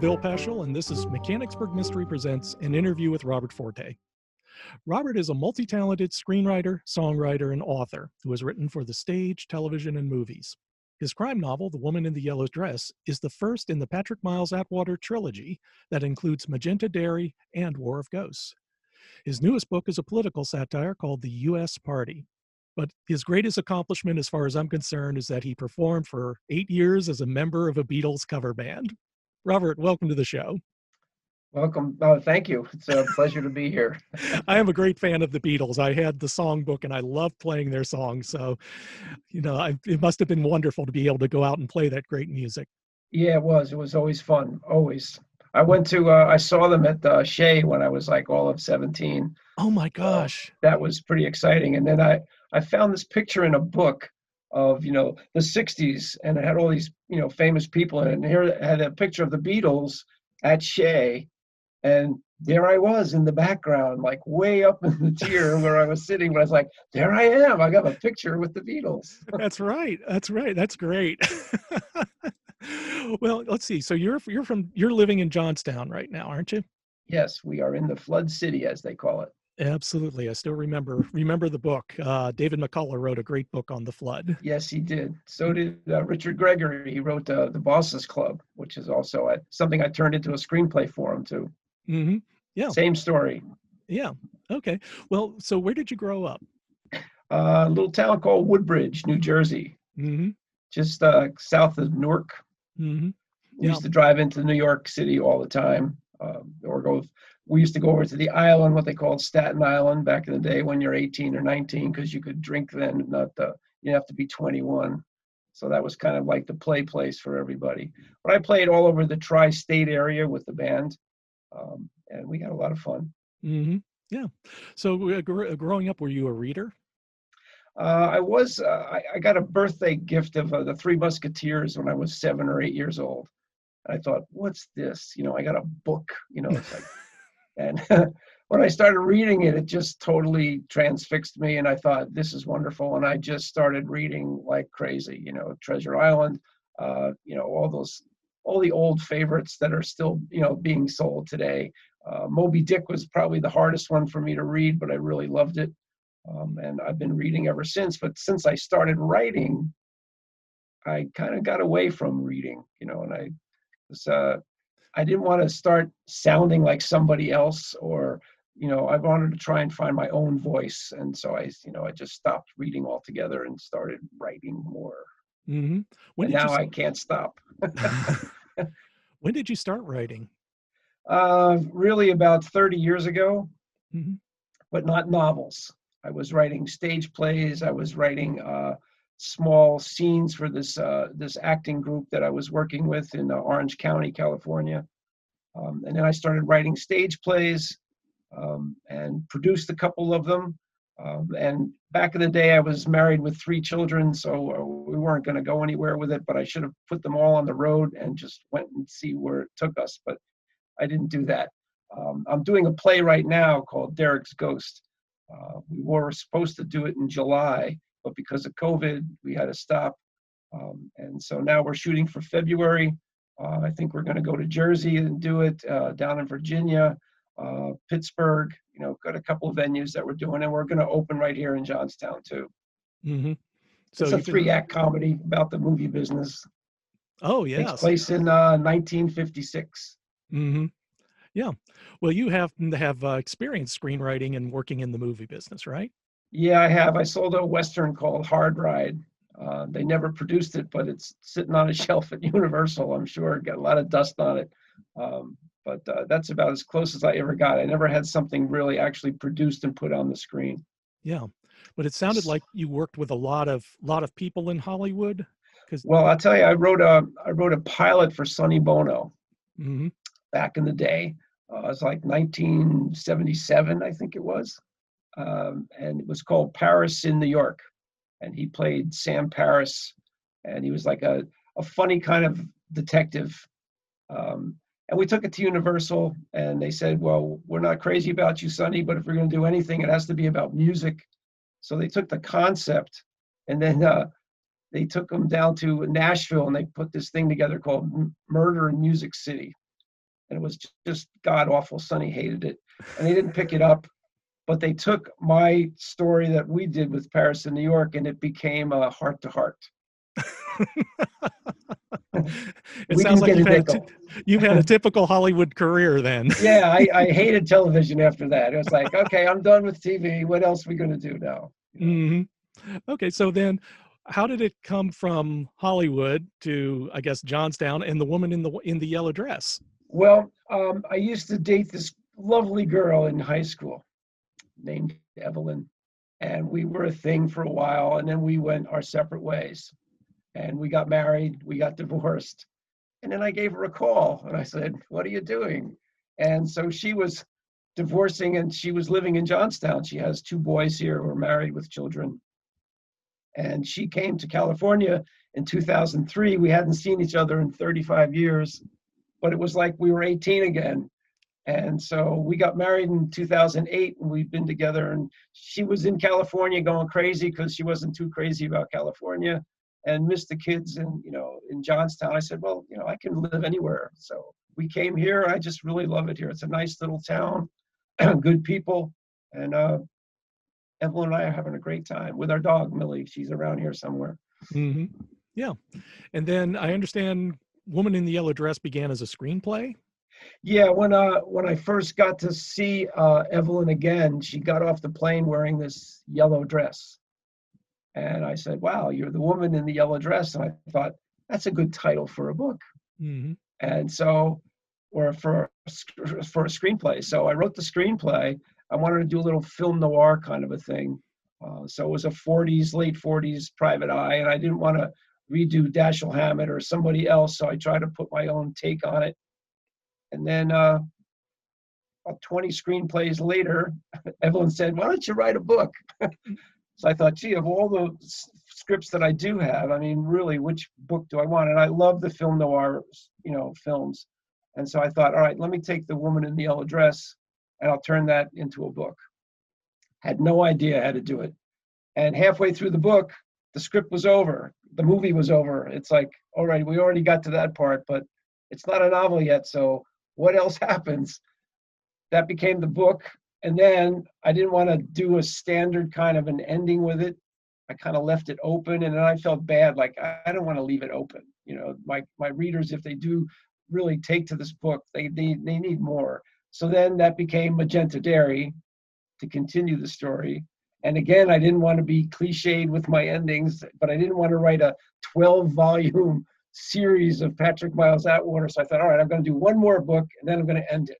Bill Peschel, and this is Mechanicsburg Mystery Presents an interview with Robert Forte. Robert is a multi talented screenwriter, songwriter, and author who has written for the stage, television, and movies. His crime novel, The Woman in the Yellow Dress, is the first in the Patrick Miles Atwater trilogy that includes Magenta Dairy and War of Ghosts. His newest book is a political satire called The U.S. Party. But his greatest accomplishment, as far as I'm concerned, is that he performed for eight years as a member of a Beatles cover band. Robert, welcome to the show. Welcome. Oh, thank you. It's a pleasure to be here. I am a great fan of the Beatles. I had the songbook and I love playing their songs. So, you know, I, it must have been wonderful to be able to go out and play that great music. Yeah, it was. It was always fun. Always. I went to, uh, I saw them at uh, Shea when I was like all of 17. Oh my gosh. Uh, that was pretty exciting. And then I, I found this picture in a book of you know the 60s and it had all these you know famous people in it. And here it had a picture of the beatles at shea and there i was in the background like way up in the tier where i was sitting but i was like there i am. I got a picture with the beatles. That's right. That's right. That's great. Well let's see. So you're you're from you're living in johnstown right now aren't you? Yes we are in the flood city as they call it Absolutely, I still remember remember the book. Uh, David McCullough wrote a great book on the flood. Yes, he did. So did uh, Richard Gregory. He wrote uh, the Bosses Club, which is also a, something I turned into a screenplay for him too. Mm-hmm. Yeah. Same story. Yeah. Okay. Well, so where did you grow up? Uh, a little town called Woodbridge, New Jersey, mm-hmm. just uh, south of Newark. Mm-hmm. We used to drive into New York City all the time, um, or go we used to go over to the island, what they called Staten Island back in the day when you're 18 or 19, because you could drink then, not the, you have to be 21. So that was kind of like the play place for everybody. But I played all over the tri-state area with the band, um, and we had a lot of fun. Mm-hmm. Yeah. So uh, gr- uh, growing up, were you a reader? Uh, I was. Uh, I, I, got a birthday gift of uh, the Three Musketeers when I was seven or eight years old. I thought, "What's this?" You know, I got a book. You know, it's like and when I started reading it, it just totally transfixed me. And I thought, this is wonderful. And I just started reading like crazy, you know, Treasure Island, uh, you know, all those, all the old favorites that are still, you know, being sold today. Uh, Moby Dick was probably the hardest one for me to read, but I really loved it. Um, and I've been reading ever since. But since I started writing, I kind of got away from reading, you know, and I uh, I didn't want to start sounding like somebody else or you know I wanted to try and find my own voice and so I you know I just stopped reading altogether and started writing more. Mm-hmm. When now I can't stop. when did you start writing? Uh, really about 30 years ago, mm-hmm. but not novels. I was writing stage plays. I was writing uh, small scenes for this uh, this acting group that I was working with in uh, Orange County, California. Um, and then I started writing stage plays um, and produced a couple of them. Um, and back in the day, I was married with three children, so uh, we weren't going to go anywhere with it. But I should have put them all on the road and just went and see where it took us. But I didn't do that. Um, I'm doing a play right now called Derek's Ghost. Uh, we were supposed to do it in July, but because of COVID, we had to stop. Um, and so now we're shooting for February. Uh, I think we're going to go to Jersey and do it uh, down in Virginia, uh, Pittsburgh. You know, got a couple of venues that we're doing, and we're going to open right here in Johnstown too. Mm-hmm. So it's a three-act comedy about the movie business. Oh yeah, takes place in 1956. Uh, mm-hmm. Yeah. Well, you have to have uh, experience screenwriting and working in the movie business, right? Yeah, I have. I sold a Western called Hard Ride. Uh, they never produced it, but it's sitting on a shelf at Universal. I'm sure got a lot of dust on it. Um, but uh, that's about as close as I ever got. I never had something really actually produced and put on the screen. Yeah, but it sounded like you worked with a lot of lot of people in Hollywood. Because well, I'll tell you, I wrote a I wrote a pilot for Sonny Bono mm-hmm. back in the day. Uh, it was like 1977, I think it was um, and it was called Paris in New York. And he played Sam Paris, and he was like a, a funny kind of detective. Um, and we took it to Universal, and they said, "Well, we're not crazy about you, Sonny, but if we're going to do anything, it has to be about music." So they took the concept, and then uh, they took them down to Nashville, and they put this thing together called Murder in Music City. and it was just god awful. Sonny hated it, and they didn't pick it up. But they took my story that we did with Paris and New York, and it became a Hart to Hart. it sounds like you've had, t- you've had, a typical Hollywood career then. yeah, I, I, hated television after that. It was like, okay, I'm done with TV. What else are we going to do now? Mm-hmm. Okay, so then how did it come from Hollywood to, I guess, Johnstown and the woman in the in the yellow dress? Well, um, I used to date this lovely girl in high school named Evelyn, and we were a thing for a while, and then we went our separate ways and we got married, we got divorced. And then I gave her a call and I said, What are you doing? And so she was divorcing and she was living in Johnstown. She has two boys here who are married with children. And she came to California in 2003. We hadn't seen each other in 35 years, but it was like we were 18 again. And so we got married in 2008 and we've been together. And she was in California going crazy because she wasn't too crazy about California and missed the kids in you know in Johnstown. I said, well, you know, I can live anywhere. So we came here. I just really love it here. It's a nice little town, good people, and uh, Evelyn and I are having a great time with our dog Millie. She's around here somewhere. Mm-hmm. Yeah, and then I understand Woman in the Yellow Dress began as a screenplay. Yeah, when uh when I first got to see uh, Evelyn again, she got off the plane wearing this yellow dress, and I said, Wow, you're the woman in the yellow dress. And I thought, that's a good title for a book. Mm-hmm. And so, or for, for a screenplay. So I wrote the screenplay. I wanted to do a little film noir kind of a thing. Uh, so it was a 40s, late 40s private eye. And I didn't want to redo Dashiell Hammett or somebody else. So I tried to put my own take on it. And then uh, 20 screenplays later, Evelyn said, Why don't you write a book? So I thought, gee, of all the scripts that I do have, I mean, really, which book do I want? And I love the film noir, you know, films. And so I thought, all right, let me take The Woman in the Yellow Dress and I'll turn that into a book. Had no idea how to do it. And halfway through the book, the script was over. The movie was over. It's like, all right, we already got to that part, but it's not a novel yet. So what else happens? That became the book and then I didn't want to do a standard kind of an ending with it. I kind of left it open, and then I felt bad. Like I don't want to leave it open. You know, my my readers, if they do really take to this book, they they they need more. So then that became Magenta Dairy to continue the story. And again, I didn't want to be cliched with my endings, but I didn't want to write a 12 volume series of Patrick Miles Atwater. So I thought, all right, I'm going to do one more book and then I'm going to end it.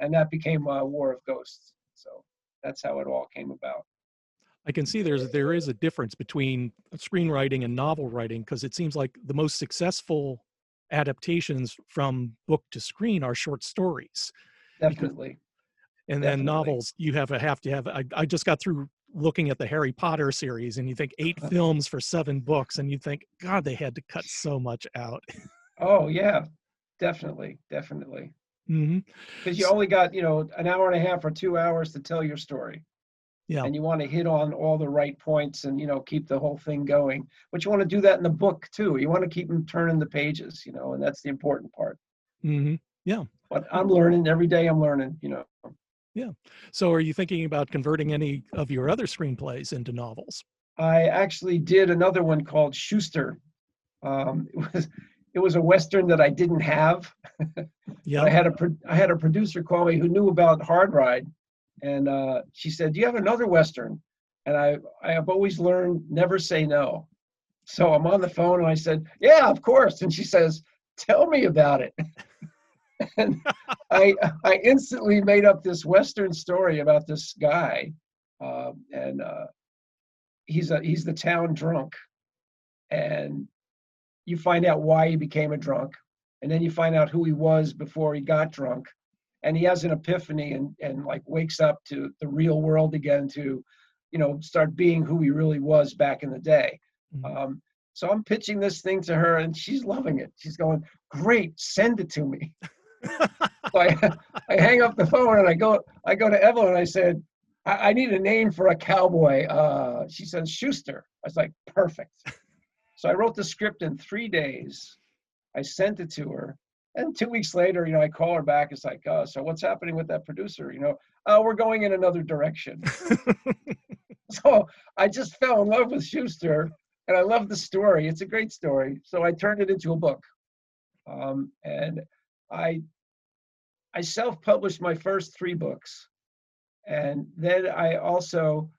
And that became uh, War of Ghosts. So that's how it all came about. I can see there's there is a difference between screenwriting and novel writing because it seems like the most successful adaptations from book to screen are short stories. Definitely. Because, and then novels, you have a have to have. I, I just got through looking at the Harry Potter series, and you think eight films for seven books, and you think, God, they had to cut so much out. Oh yeah, definitely, definitely. Because mm-hmm. you only got you know an hour and a half or two hours to tell your story. Yeah. And you want to hit on all the right points and you know keep the whole thing going. But you want to do that in the book too. You want to keep them turning the pages, you know, and that's the important part. Mm-hmm. Yeah. But I'm learning every day. I'm learning, you know. Yeah. So, are you thinking about converting any of your other screenplays into novels? I actually did another one called Schuster. Um, it was it was a western that I didn't have. yeah. I had a I had a producer call me who knew about Hard Ride, and uh, she said, "Do you have another western?" And I I have always learned never say no. So I'm on the phone and I said, "Yeah, of course." And she says, "Tell me about it." and I I instantly made up this western story about this guy, uh, and uh, he's a he's the town drunk, and you find out why he became a drunk, and then you find out who he was before he got drunk, and he has an epiphany and and like wakes up to the real world again to, you know, start being who he really was back in the day. Mm-hmm. Um, so I'm pitching this thing to her, and she's loving it. She's going, "Great, send it to me." so I, I hang up the phone and I go I go to Evelyn and I said, I, I need a name for a cowboy. Uh, she says Schuster. I was like, perfect. So I wrote the script in three days. I sent it to her. And two weeks later, you know, I call her back. It's like, uh, so what's happening with that producer? You know, oh, we're going in another direction. so I just fell in love with Schuster, and I love the story. It's a great story. So I turned it into a book, um, and I I self-published my first three books, and then I also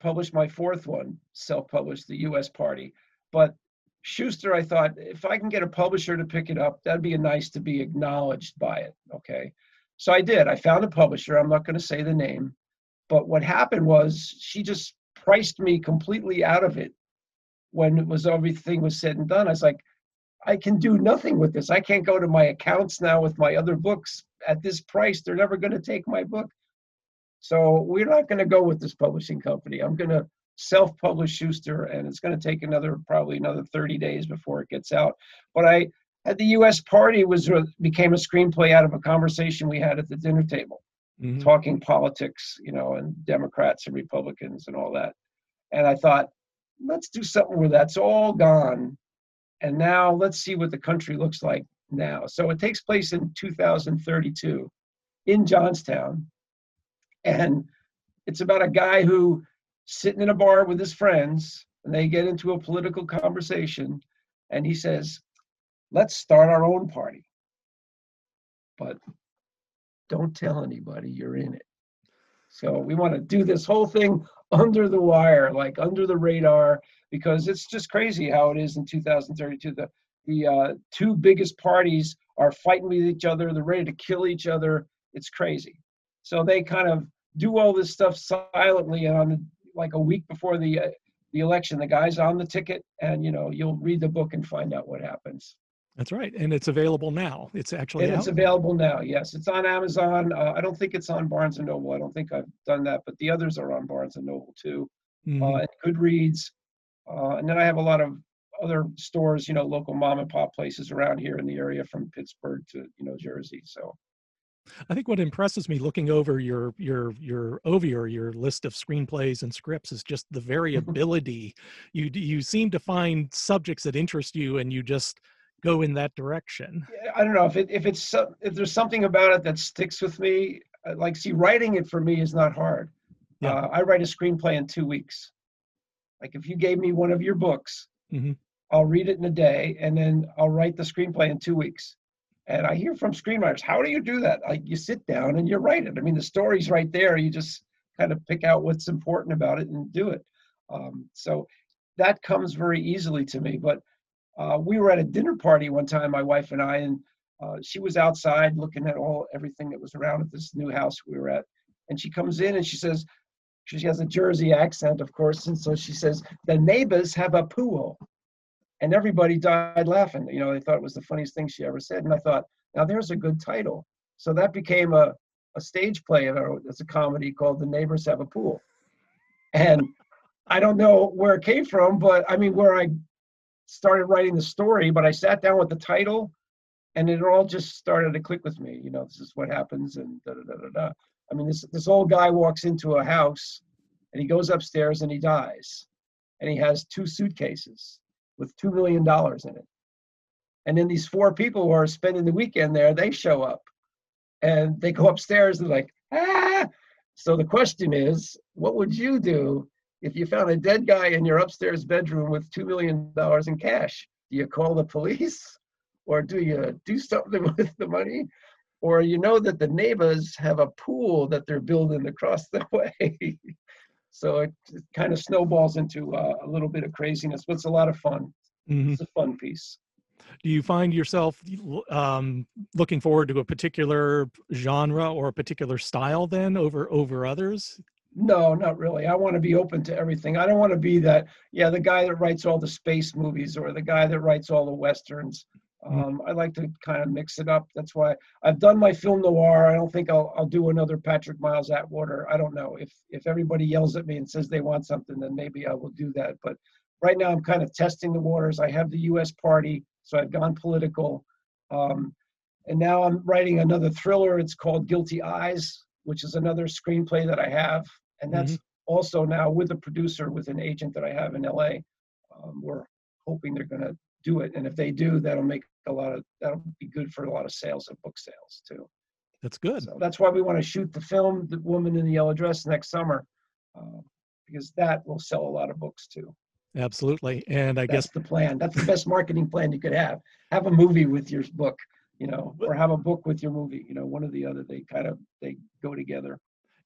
published my fourth one, self-published, the U.S. Party. But Schuster, I thought if I can get a publisher to pick it up, that'd be nice to be acknowledged by it. Okay. So I did. I found a publisher. I'm not going to say the name. But what happened was she just priced me completely out of it when it was everything was said and done. I was like, I can do nothing with this. I can't go to my accounts now with my other books at this price. They're never going to take my book. So we're not going to go with this publishing company. I'm going to self-publish Schuster, and it's going to take another probably another 30 days before it gets out. But I at the U.S. Party was became a screenplay out of a conversation we had at the dinner table, mm-hmm. talking politics, you know, and Democrats and Republicans and all that. And I thought, let's do something where that's all gone, and now let's see what the country looks like now. So it takes place in 2032 in Johnstown, and it's about a guy who sitting in a bar with his friends and they get into a political conversation and he says let's start our own party. But don't tell anybody you're in it. So we want to do this whole thing under the wire like under the radar because it's just crazy how it is in 2032 the the uh, two biggest parties are fighting with each other they're ready to kill each other it's crazy so they kind of do all this stuff silently and on the like a week before the uh, the election. The guy's on the ticket, and you know you'll read the book and find out what happens. That's right, and it's available now. It's actually and it's available now. Yes, it's on Amazon. Uh, I don't think it's on Barnes and Noble. I don't think I've done that, but the others are on Barnes and Noble too, mm-hmm. uh, and Goodreads. Uh, and then I have a lot of other stores, you know, local mom and pop places around here in the area, from Pittsburgh to you know Jersey. So I think what impresses me looking over your your your over your list of screenplays and scripts is just the variability. you you seem to find subjects that interest you, and you just go in that direction. I don't know if it if it's if there's something about it that sticks with me. Uh, like, see, writing it for me is not hard. Yeah. Uh, I write a screenplay in two weeks. Like, if you gave me one of your books, mm-hmm. I'll read it in a day, and then I'll write the screenplay in two weeks. And I hear from screenwriters, how do you do that? Like you sit down and you write it. I mean, the story's right there. You just kind of pick out what's important about it and do it. Um, so that comes very easily to me. But uh, we were at a dinner party one time, my wife and I, and uh, she was outside looking at all everything that was around at this new house we were at. And she comes in and she says, she has a Jersey accent, of course, and so she says, the neighbors have a pool and everybody died laughing. You know, they thought it was the funniest thing she ever said. And I thought, now there's a good title. So that became a, a stage play. It's a comedy called The Neighbors Have a Pool. And I don't know where it came from, but I mean, where I started writing the story, but I sat down with the title and it all just started to click with me. You know, this is what happens and da da da da da. I mean, this, this old guy walks into a house and he goes upstairs and he dies. And he has two suitcases with $2 million in it. And then these four people who are spending the weekend there, they show up and they go upstairs and like, ah. So the question is, what would you do if you found a dead guy in your upstairs bedroom with $2 million in cash? Do you call the police or do you do something with the money? Or you know that the neighbors have a pool that they're building across the way. So it, it kind of snowballs into uh, a little bit of craziness, but it's a lot of fun. Mm-hmm. It's a fun piece. Do you find yourself um, looking forward to a particular genre or a particular style then over over others? No, not really. I want to be open to everything. I don't want to be that, yeah, the guy that writes all the space movies or the guy that writes all the westerns. Mm-hmm. Um, I like to kind of mix it up. That's why I've done my film noir. I don't think I'll I'll do another Patrick Miles Atwater. I don't know if if everybody yells at me and says they want something, then maybe I will do that. But right now I'm kind of testing the waters. I have the U.S. Party, so I've gone political, um, and now I'm writing another thriller. It's called Guilty Eyes, which is another screenplay that I have, and that's mm-hmm. also now with a producer with an agent that I have in L.A. Um, we're hoping they're going to do it. And if they do, that'll make a lot of that'll be good for a lot of sales of book sales too. That's good. So that's why we want to shoot the film, The Woman in the Yellow Dress, next summer, uh, because that will sell a lot of books too. Absolutely. And I That's guess the plan. That's the best marketing plan you could have. Have a movie with your book, you know, or have a book with your movie. You know, one or the other. They kind of they go together.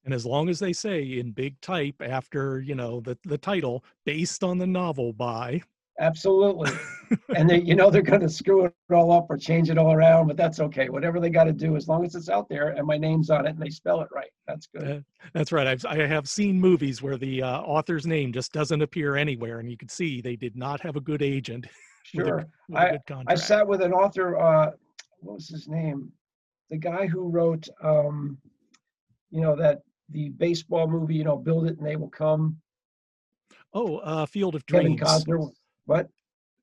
And as long as they say in big type after, you know, the the title based on the novel by Absolutely. and they, you know, they're going to screw it all up or change it all around, but that's okay. Whatever they got to do, as long as it's out there and my name's on it and they spell it right, that's good. Uh, That's right. I've I have seen movies where the uh, author's name just doesn't appear anywhere, and you can see they did not have a good agent with, Sure. with a good I contract. sat with an author. Uh, what was his name? The guy who wrote, um, you know, that the baseball movie. You know, build it and they will come. oh, uh, Field of Dreams. Kevin. Costner. What?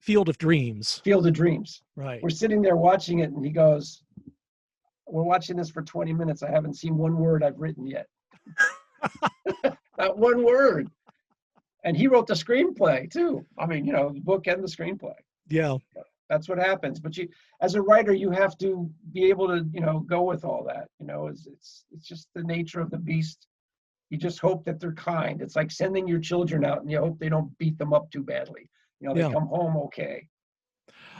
Field of Dreams. Field of Dreams. Right. We're sitting there watching it, and he goes, "We're watching this for 20 minutes. I haven't seen one word I've written yet. Not one word." And he wrote the screenplay too. I mean, you know, the book and the screenplay. Yeah. That's what happens. But you as a writer you have to be able to you know go with all that you know it's it's, it's just the nature of the beast. You just hope that they're kind. It's like sending your children out and you hope they don't beat them up too badly. You know they Yeah. come home okay.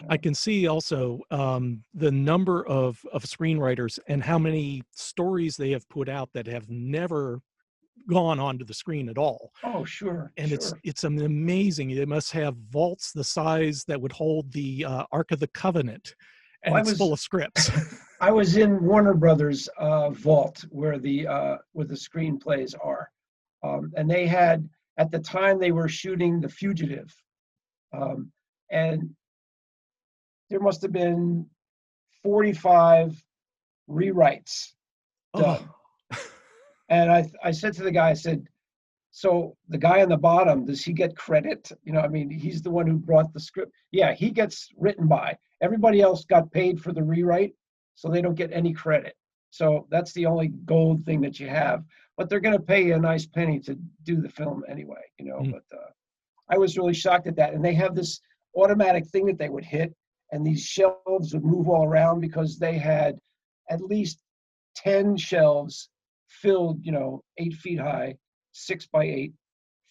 I can see also um, the number of of screenwriters and how many stories they have put out that have never gone onto the screen at all. oh sure And sure. it's it's an amazing. They must have vaults the size that would hold the uh, Ark of the Covenant, and Well, it's was- full of scripts. i was in warner brothers uh, vault where the uh, where the screenplays are um, and they had at the time they were shooting the fugitive um, and there must have been 45 rewrites oh, done. And I, I said to the guy, I said, so the guy on the bottom, does he get credit? You know, I mean, he's the one who brought the script. Yeah, he gets written by. Everybody else got paid for the rewrite, so they don't get any credit. So that's the only gold thing that you have. But they're going to pay you a nice penny to do the film anyway, you know. Mm. But uh, I was really shocked at that. And they have this automatic thing that they would hit, and these shelves would move all around because they had at least 10 shelves filled, you know, eight feet high, six by eight,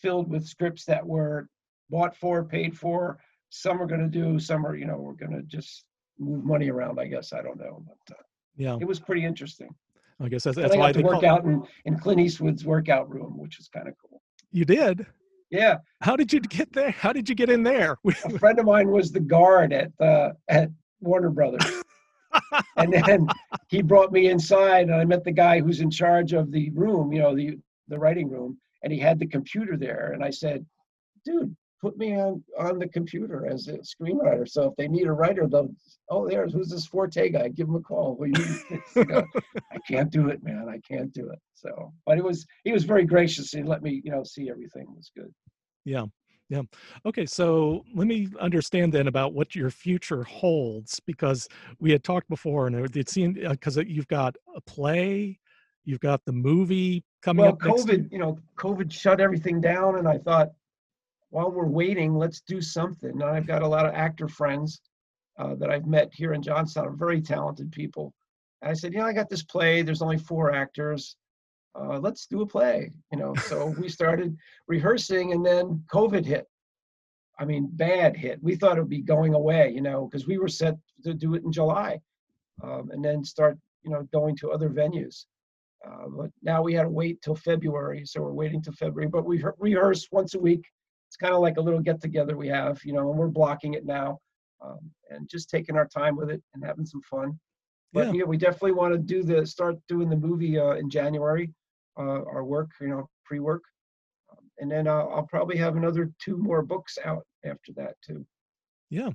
filled with scripts that were bought for, paid for. Some are going to do, some are, you know, we're going to just move money around. I guess I don't know, but uh, yeah. it was pretty interesting. I guess that's, that's I why got to work out in, in Clint Eastwood's workout room, which was kind of cool. you did. Yeah, How did you get there? How did you get in there? a friend of mine was the guard at uh, at Warner Brothers, and then he brought me inside, and I met the guy who's in charge of the room, you know, the the writing room, and he had the computer there, and I said, "Dude, put me on on the computer as a screenwriter. So if they need a writer, they'll oh, there's who's this Forte guy? Give him a call. You, I can't do it, man. I can't do it. So, but it was he was very gracious He let me, you know, see everything was good. Yeah. Yeah. Okay. So let me understand then about what your future holds because we had talked before and it seemed because you've got a play, you've got the movie coming well, up next. COVID, you know, COVID shut everything down, and I thought, while we're waiting, let's do something. And I've got a lot of actor friends uh, that I've met here in Johnstown, very talented people. And I said, you know, I got this play. There's only four actors. Uh, let's do a play. You know, so we started rehearsing, and then COVID hit. I mean, bad hit. We thought it would be going away, you know, because we were set to do it in July, um, and then start, you know, going to other venues. Uh, but now we had to wait till February, so we're waiting till February. But we re- rehearse once a week. It's kind of like a little get together we have, you know, and we're blocking it now, um, and just taking our time with it and having some fun. But Yeah. yeah, we definitely want to do the start doing the movie uh, in January. Uh, our work, you know, pre-work, um, and then uh, I'll probably have another two more books out after that too. Yeah.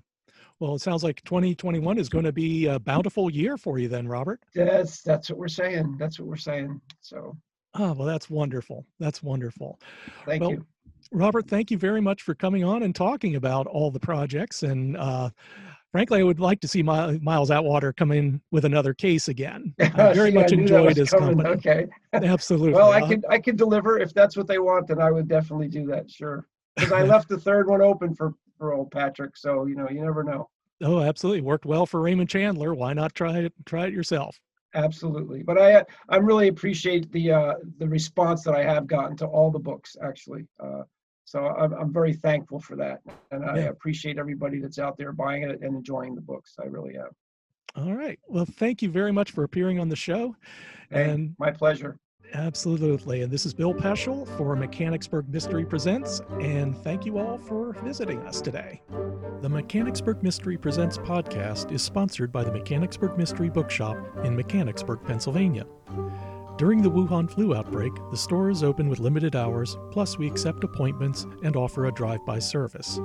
Well, it sounds like 2021 is going to be a bountiful year for you then, Robert. Yes, that's what we're saying. That's what we're saying. So Oh, well, that's wonderful. That's wonderful. thank Well, you. Robert, thank you very much for coming on and talking about all the projects. And uh, frankly, I would like to see Mi- Miles Atwater come in with another case again. I very See, much that enjoyed his coming. company. Okay. Absolutely. Well, I Uh, could I could deliver if that's what they want. Then I would definitely do that. Sure, because I left the third one open for for old Patrick. So you know, you never know. Oh, absolutely. Worked well for Raymond Chandler. Why not try it? Try it yourself. Absolutely. But I I really appreciate the uh, the response that I have gotten to all the books actually. Uh, so I'm I'm very thankful for that, and I Yeah. appreciate everybody that's out there buying it and enjoying the books. I really am. All right. Well, thank you very much for appearing on the show. Hey, And my pleasure. absolutely. And this is Bill Peschel for Mechanicsburg Mystery Presents. And thank you all for visiting us today. The Mechanicsburg Mystery Presents podcast is sponsored by the Mechanicsburg Mystery Bookshop in Mechanicsburg, Pennsylvania. During the Wuhan flu outbreak, the store is open with limited hours, plus, we accept appointments and offer a drive by service.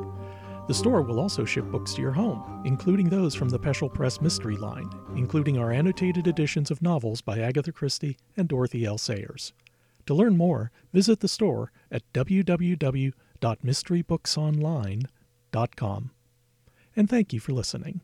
The store will also ship books to your home, including those from the Peschel Press Mystery line, including our annotated editions of novels by Agatha Christie and Dorothy L. Sayers. To learn more, visit the store at www.mysterybooksonline.com. And thank you for listening.